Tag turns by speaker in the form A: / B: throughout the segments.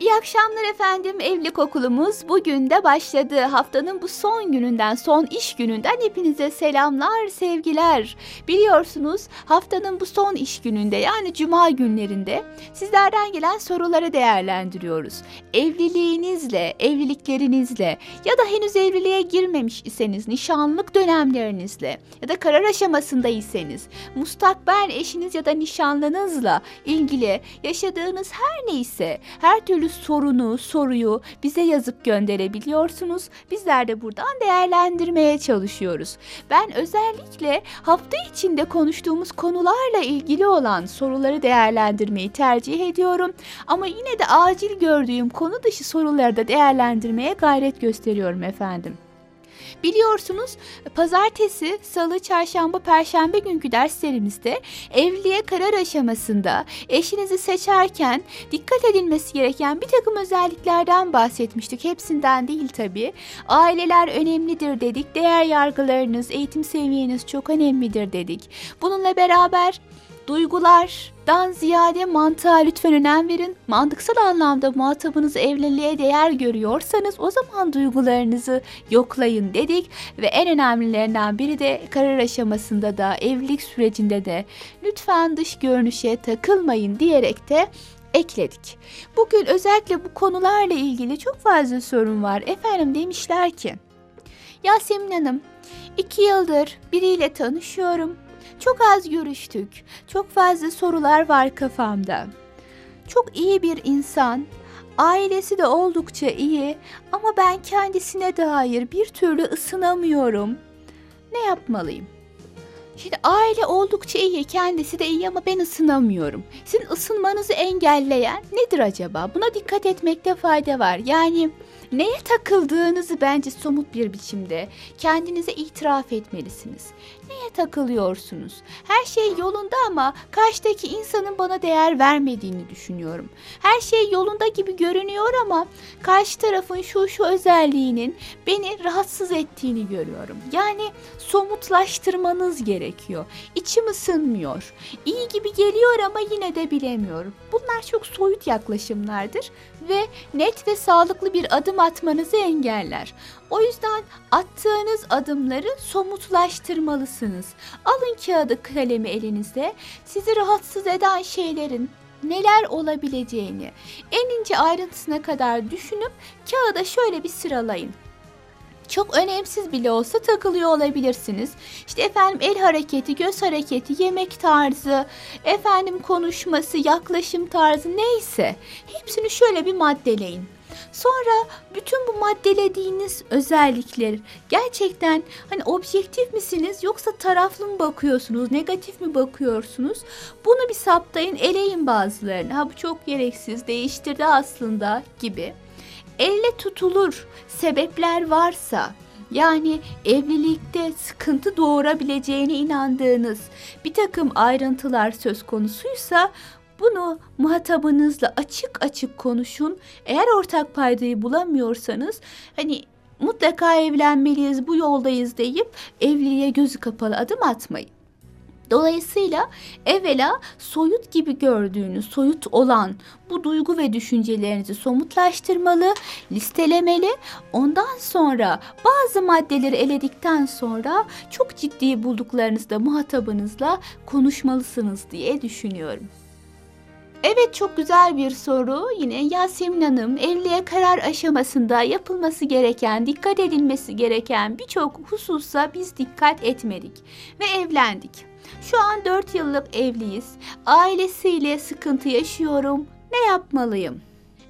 A: İyi akşamlar efendim. Evlilik okulumuz bugün de başladı. Haftanın bu son gününden, son iş gününden hepinize selamlar, sevgiler. Biliyorsunuz haftanın bu son iş gününde yani cuma günlerinde sizlerden gelen soruları değerlendiriyoruz. Evliliğinizle, evliliklerinizle ya da henüz evliliğe girmemiş iseniz, nişanlık dönemlerinizle ya da karar aşamasındaysanız, mustakbel eşiniz ya da nişanlınızla ilgili yaşadığınız her neyse, her türlü sorunu, soruyu bize yazıp gönderebiliyorsunuz. Bizler de buradan değerlendirmeye çalışıyoruz. Ben özellikle hafta içinde konuştuğumuz konularla ilgili olan soruları değerlendirmeyi tercih ediyorum. Ama yine de acil gördüğüm konu dışı soruları da değerlendirmeye gayret gösteriyorum efendim. Biliyorsunuz pazartesi, salı, çarşamba, perşembe günkü derslerimizde evliliğe karar aşamasında eşinizi seçerken dikkat edilmesi gereken bir takım özelliklerden bahsetmiştik. Hepsinden değil tabii. Aileler önemlidir dedik. Değer yargılarınız, eğitim seviyeniz çok önemlidir dedik. Bununla beraber duygulardan ziyade mantığa lütfen önem verin. Mantıksal anlamda muhatabınız evliliğe değer görüyorsanız o zaman duygularınızı yoklayın dedik ve en önemlilerinden biri de karar aşamasında da evlilik sürecinde de lütfen dış görünüşe takılmayın diyerek de ekledik. Bugün özellikle bu konularla ilgili çok fazla sorun var. Efendim demişler ki Yasemin Hanım iki yıldır biriyle tanışıyorum çok az görüştük. Çok fazla sorular var kafamda. Çok iyi bir insan. Ailesi de oldukça iyi ama ben kendisine dair bir türlü ısınamıyorum. Ne yapmalıyım? Şimdi aile oldukça iyi, kendisi de iyi ama ben ısınamıyorum. Sizin ısınmanızı engelleyen nedir acaba? Buna dikkat etmekte fayda var. Yani neye takıldığınızı bence somut bir biçimde kendinize itiraf etmelisiniz. Neye takılıyorsunuz? Her şey yolunda ama karşıdaki insanın bana değer vermediğini düşünüyorum. Her şey yolunda gibi görünüyor ama karşı tarafın şu şu özelliğinin beni rahatsız ettiğini görüyorum. Yani somutlaştırmanız gerekiyor. İçim ısınmıyor. İyi gibi geliyor ama yine de bilemiyorum. Bunlar çok soyut yaklaşımlardır ve net ve sağlıklı bir adım atmanızı engeller. O yüzden attığınız adımları somutlaştırmalısınız. Alın kağıdı kalemi elinize. Sizi rahatsız eden şeylerin neler olabileceğini en ince ayrıntısına kadar düşünüp kağıda şöyle bir sıralayın çok önemsiz bile olsa takılıyor olabilirsiniz. İşte efendim el hareketi, göz hareketi, yemek tarzı, efendim konuşması, yaklaşım tarzı neyse hepsini şöyle bir maddeleyin. Sonra bütün bu maddelediğiniz özellikler gerçekten hani objektif misiniz yoksa taraflı mı bakıyorsunuz, negatif mi bakıyorsunuz? Bunu bir saptayın, eleyin bazılarını. Ha bu çok gereksiz, değiştirdi aslında gibi elle tutulur sebepler varsa yani evlilikte sıkıntı doğurabileceğine inandığınız bir takım ayrıntılar söz konusuysa bunu muhatabınızla açık açık konuşun. Eğer ortak paydayı bulamıyorsanız hani mutlaka evlenmeliyiz, bu yoldayız deyip evliliğe gözü kapalı adım atmayın. Dolayısıyla evvela soyut gibi gördüğünüz, soyut olan bu duygu ve düşüncelerinizi somutlaştırmalı, listelemeli. Ondan sonra bazı maddeleri eledikten sonra çok ciddi bulduklarınızda muhatabınızla konuşmalısınız diye düşünüyorum. Evet çok güzel bir soru. Yine Yasemin Hanım evliliğe karar aşamasında yapılması gereken, dikkat edilmesi gereken birçok hususa biz dikkat etmedik ve evlendik. Şu an 4 yıllık evliyiz. Ailesiyle sıkıntı yaşıyorum. Ne yapmalıyım?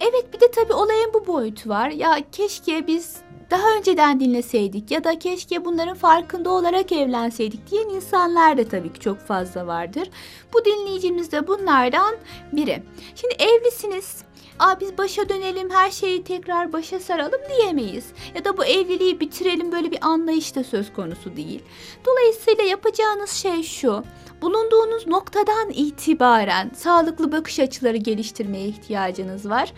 A: Evet bir de tabii olayın bu boyutu var. Ya keşke biz daha önceden dinleseydik ya da keşke bunların farkında olarak evlenseydik diyen insanlar da tabii ki çok fazla vardır. Bu dinleyicimiz de bunlardan biri. Şimdi evlisiniz Aa biz başa dönelim her şeyi tekrar başa saralım diyemeyiz. Ya da bu evliliği bitirelim böyle bir anlayış da söz konusu değil. Dolayısıyla yapacağınız şey şu. Bulunduğunuz noktadan itibaren sağlıklı bakış açıları geliştirmeye ihtiyacınız var.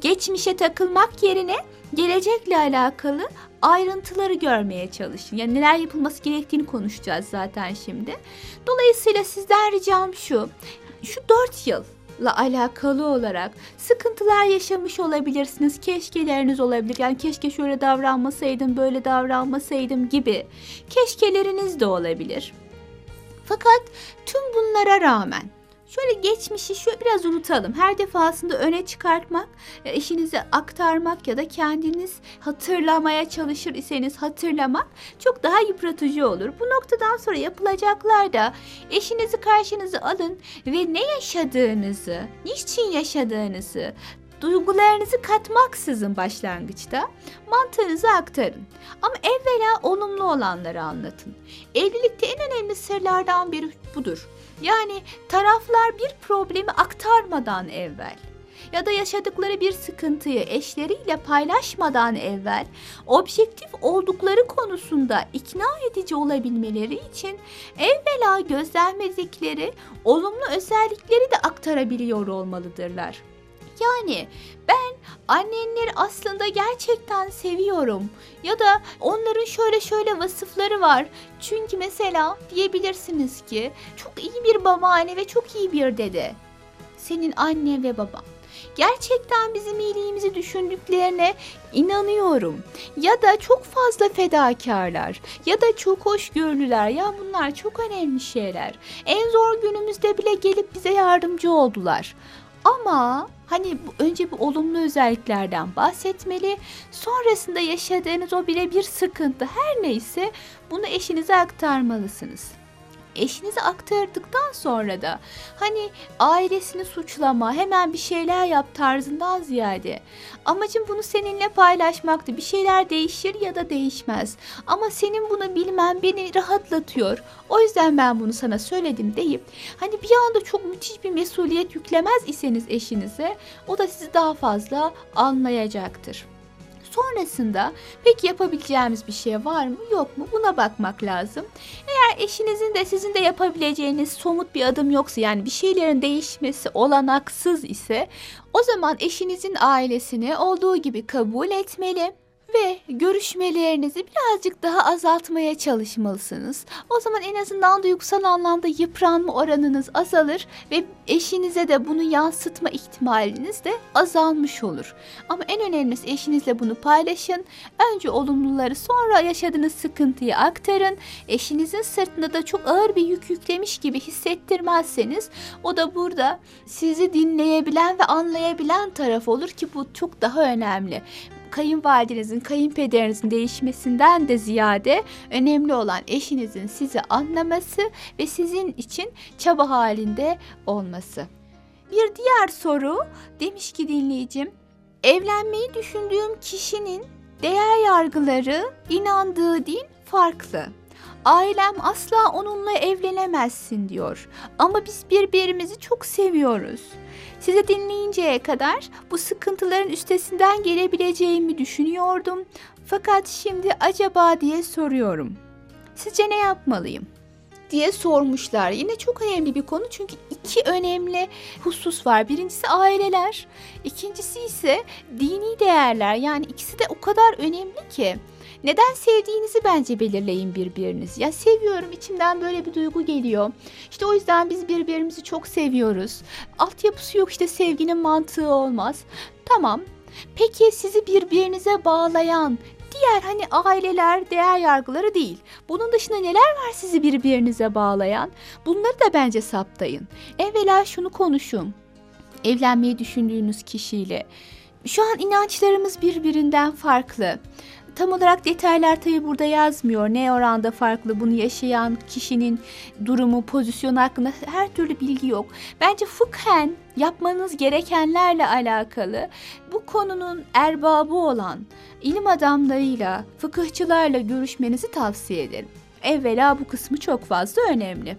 A: Geçmişe takılmak yerine gelecekle alakalı ayrıntıları görmeye çalışın. Yani neler yapılması gerektiğini konuşacağız zaten şimdi. Dolayısıyla sizden ricam şu. Şu 4 yılla alakalı olarak sıkıntılar yaşamış olabilirsiniz. Keşkeleriniz olabilir. Yani keşke şöyle davranmasaydım, böyle davranmasaydım gibi keşkeleriniz de olabilir. Fakat tüm bunlara rağmen şöyle geçmişi şöyle biraz unutalım. Her defasında öne çıkartmak, e, eşinize aktarmak ya da kendiniz hatırlamaya çalışır iseniz hatırlamak çok daha yıpratıcı olur. Bu noktadan sonra yapılacaklar da eşinizi karşınıza alın ve ne yaşadığınızı, niçin yaşadığınızı, duygularınızı katmaksızın başlangıçta mantığınızı aktarın. Ama evvela olumlu olanları anlatın. Evlilikte en önemli sırlardan biri budur. Yani taraflar bir problemi aktarmadan evvel ya da yaşadıkları bir sıkıntıyı eşleriyle paylaşmadan evvel objektif oldukları konusunda ikna edici olabilmeleri için evvela gözlemledikleri olumlu özellikleri de aktarabiliyor olmalıdırlar. Yani ben annenleri aslında gerçekten seviyorum ya da onların şöyle şöyle vasıfları var. Çünkü mesela diyebilirsiniz ki çok iyi bir babaanne ve çok iyi bir dede. Senin anne ve baban. Gerçekten bizim iyiliğimizi düşündüklerine inanıyorum. Ya da çok fazla fedakarlar ya da çok hoşgörülüler. Ya bunlar çok önemli şeyler. En zor günümüzde bile gelip bize yardımcı oldular. Ama hani önce bu olumlu özelliklerden bahsetmeli. Sonrasında yaşadığınız o birebir sıkıntı her neyse bunu eşinize aktarmalısınız. Eşinize aktardıktan sonra da hani ailesini suçlama, hemen bir şeyler yap tarzından ziyade amacım bunu seninle paylaşmaktı. Bir şeyler değişir ya da değişmez. Ama senin bunu bilmen beni rahatlatıyor. O yüzden ben bunu sana söyledim deyip hani bir anda çok müthiş bir mesuliyet yüklemez iseniz eşinize o da sizi daha fazla anlayacaktır. Sonrasında peki yapabileceğimiz bir şey var mı yok mu buna bakmak lazım. Eğer eşinizin de sizin de yapabileceğiniz somut bir adım yoksa yani bir şeylerin değişmesi olanaksız ise o zaman eşinizin ailesini olduğu gibi kabul etmeli ve görüşmelerinizi birazcık daha azaltmaya çalışmalısınız. O zaman en azından duygusal anlamda yıpranma oranınız azalır ve eşinize de bunu yansıtma ihtimaliniz de azalmış olur. Ama en önemlisi eşinizle bunu paylaşın. Önce olumluları sonra yaşadığınız sıkıntıyı aktarın. Eşinizin sırtında da çok ağır bir yük yüklemiş gibi hissettirmezseniz o da burada sizi dinleyebilen ve anlayabilen taraf olur ki bu çok daha önemli kayınvalidenizin, kayınpederinizin değişmesinden de ziyade önemli olan eşinizin sizi anlaması ve sizin için çaba halinde olması. Bir diğer soru demiş ki dinleyicim, evlenmeyi düşündüğüm kişinin değer yargıları, inandığı din farklı. Ailem asla onunla evlenemezsin diyor. Ama biz birbirimizi çok seviyoruz. Sizi dinleyinceye kadar bu sıkıntıların üstesinden gelebileceğimi düşünüyordum. Fakat şimdi acaba diye soruyorum. Sizce ne yapmalıyım? diye sormuşlar. Yine çok önemli bir konu çünkü iki önemli husus var. Birincisi aileler, ikincisi ise dini değerler. Yani ikisi de o kadar önemli ki. Neden sevdiğinizi bence belirleyin birbirinizi. Ya seviyorum içimden böyle bir duygu geliyor. İşte o yüzden biz birbirimizi çok seviyoruz. Altyapısı yok işte sevginin mantığı olmaz. Tamam. Peki sizi birbirinize bağlayan diğer hani aileler, değer yargıları değil. Bunun dışında neler var sizi birbirinize bağlayan? Bunları da bence saptayın. Evvela şunu konuşun. Evlenmeyi düşündüğünüz kişiyle. Şu an inançlarımız birbirinden farklı. Tam olarak detaylar tabi burada yazmıyor. Ne oranda farklı bunu yaşayan kişinin durumu, pozisyonu hakkında her türlü bilgi yok. Bence fıkhen yapmanız gerekenlerle alakalı bu konunun erbabı olan ilim adamlarıyla, fıkıhçılarla görüşmenizi tavsiye ederim. Evvela bu kısmı çok fazla önemli.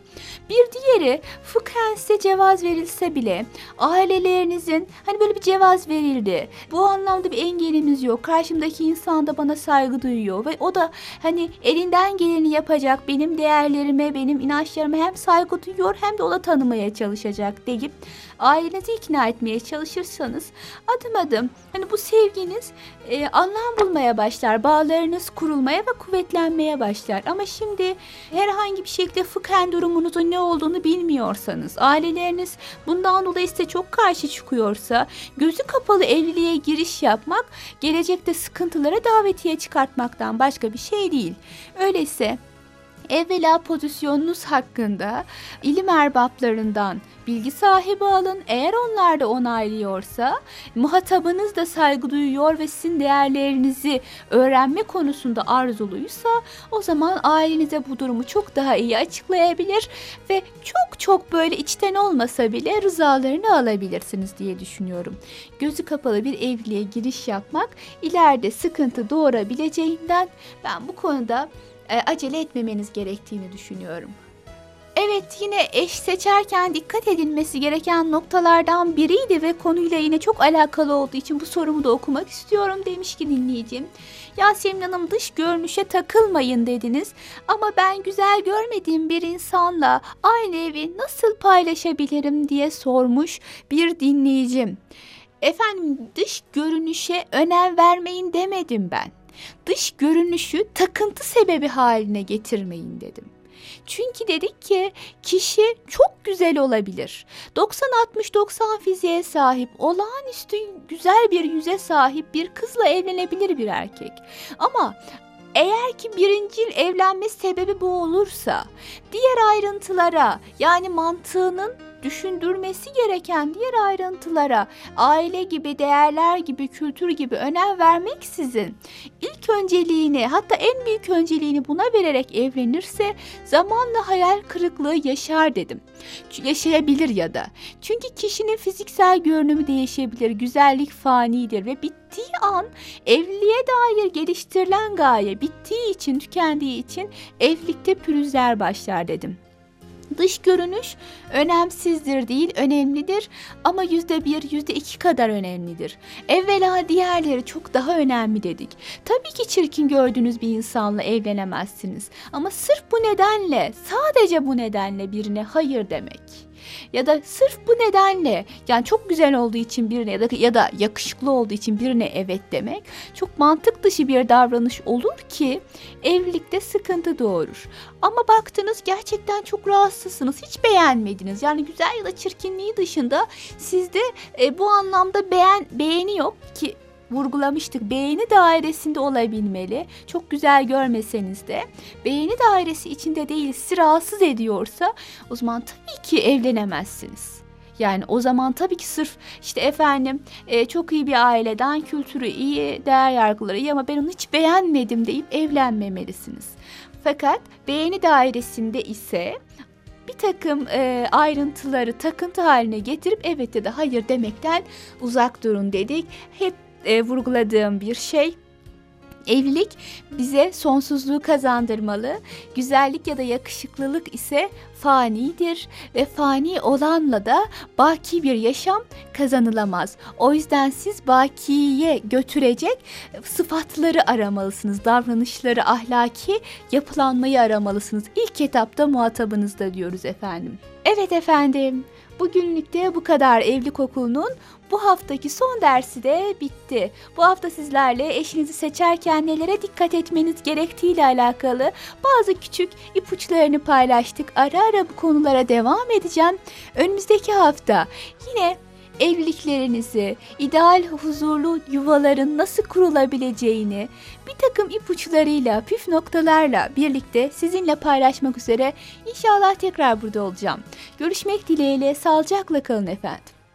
A: Bir diğeri fıkhen size cevaz verilse bile ailelerinizin hani böyle bir cevaz verildi. Bu anlamda bir engelimiz yok. Karşımdaki insan da bana saygı duyuyor ve o da hani elinden geleni yapacak. Benim değerlerime, benim inançlarıma hem saygı duyuyor hem de ona tanımaya çalışacak deyip ailenizi ikna etmeye çalışırsanız adım adım hani bu sevginiz e, anlam bulmaya başlar. Bağlarınız kurulmaya ve kuvvetlenmeye başlar. Ama şimdi herhangi bir şekilde fıkhen durumunuzun ne olduğunu bilmiyorsanız, aileleriniz bundan dolayı size çok karşı çıkıyorsa, gözü kapalı evliliğe giriş yapmak gelecekte sıkıntılara davetiye çıkartmaktan başka bir şey değil. Öyleyse evvela pozisyonunuz hakkında ilim erbaplarından bilgi sahibi alın. Eğer onlar da onaylıyorsa, muhatabınız da saygı duyuyor ve sizin değerlerinizi öğrenme konusunda arzuluysa o zaman ailenize bu durumu çok daha iyi açıklayabilir ve çok çok böyle içten olmasa bile rızalarını alabilirsiniz diye düşünüyorum. Gözü kapalı bir evliliğe giriş yapmak ileride sıkıntı doğurabileceğinden ben bu konuda e, acele etmemeniz gerektiğini düşünüyorum. Evet yine eş seçerken dikkat edilmesi gereken noktalardan biriydi ve konuyla yine çok alakalı olduğu için bu sorumu da okumak istiyorum demiş ki dinleyicim. Yasemin Hanım dış görünüşe takılmayın dediniz ama ben güzel görmediğim bir insanla aynı evi nasıl paylaşabilirim diye sormuş bir dinleyicim. Efendim dış görünüşe önem vermeyin demedim ben. Dış görünüşü takıntı sebebi haline getirmeyin dedim. Çünkü dedik ki kişi çok güzel olabilir. 90-60-90 fiziğe sahip, olağanüstü güzel bir yüze sahip bir kızla evlenebilir bir erkek. Ama eğer ki birincil evlenme sebebi bu olursa diğer ayrıntılara yani mantığının düşündürmesi gereken diğer ayrıntılara aile gibi, değerler gibi, kültür gibi önem vermeksizin ilk önceliğini hatta en büyük önceliğini buna vererek evlenirse zamanla hayal kırıklığı yaşar dedim. Yaşayabilir ya da. Çünkü kişinin fiziksel görünümü değişebilir, güzellik fanidir ve bittiği an evliliğe dair geliştirilen gaye bittiği için, tükendiği için evlilikte pürüzler başlar dedim. Dış görünüş önemsizdir değil, önemlidir ama yüzde bir, yüzde iki kadar önemlidir. Evvela diğerleri çok daha önemli dedik. Tabii ki çirkin gördüğünüz bir insanla evlenemezsiniz ama sırf bu nedenle, sadece bu nedenle birine hayır demek ya da sırf bu nedenle yani çok güzel olduğu için birine ya da ya da yakışıklı olduğu için birine evet demek çok mantık dışı bir davranış olur ki evlilikte sıkıntı doğurur. Ama baktınız gerçekten çok rahatsızsınız. Hiç beğenmediniz. Yani güzel ya da çirkinliği dışında sizde e, bu anlamda beğen beğeni yok ki vurgulamıştık. Beğeni dairesinde olabilmeli. Çok güzel görmeseniz de beğeni dairesi içinde değil sizi rahatsız ediyorsa o zaman tabii ki evlenemezsiniz. Yani o zaman tabii ki sırf işte efendim e, çok iyi bir aileden kültürü iyi, değer yargıları iyi ama ben onu hiç beğenmedim deyip evlenmemelisiniz. Fakat beğeni dairesinde ise bir takım e, ayrıntıları takıntı haline getirip evet ya da hayır demekten uzak durun dedik. Hep e, vurguladığım bir şey. Evlilik bize sonsuzluğu kazandırmalı. Güzellik ya da yakışıklılık ise fanidir ve fani olanla da baki bir yaşam kazanılamaz. O yüzden siz bakiye götürecek sıfatları aramalısınız. Davranışları, ahlaki yapılanmayı aramalısınız. İlk etapta muhatabınızda diyoruz efendim. Evet efendim. Bugünlükte bu kadar evlilik okulunun bu haftaki son dersi de bitti. Bu hafta sizlerle eşinizi seçerken nelere dikkat etmeniz gerektiğiyle alakalı bazı küçük ipuçlarını paylaştık. Ara ara bu konulara devam edeceğim. Önümüzdeki hafta yine evliliklerinizi, ideal huzurlu yuvaların nasıl kurulabileceğini bir takım ipuçlarıyla, püf noktalarla birlikte sizinle paylaşmak üzere inşallah tekrar burada olacağım. Görüşmek dileğiyle sağlıcakla kalın efendim.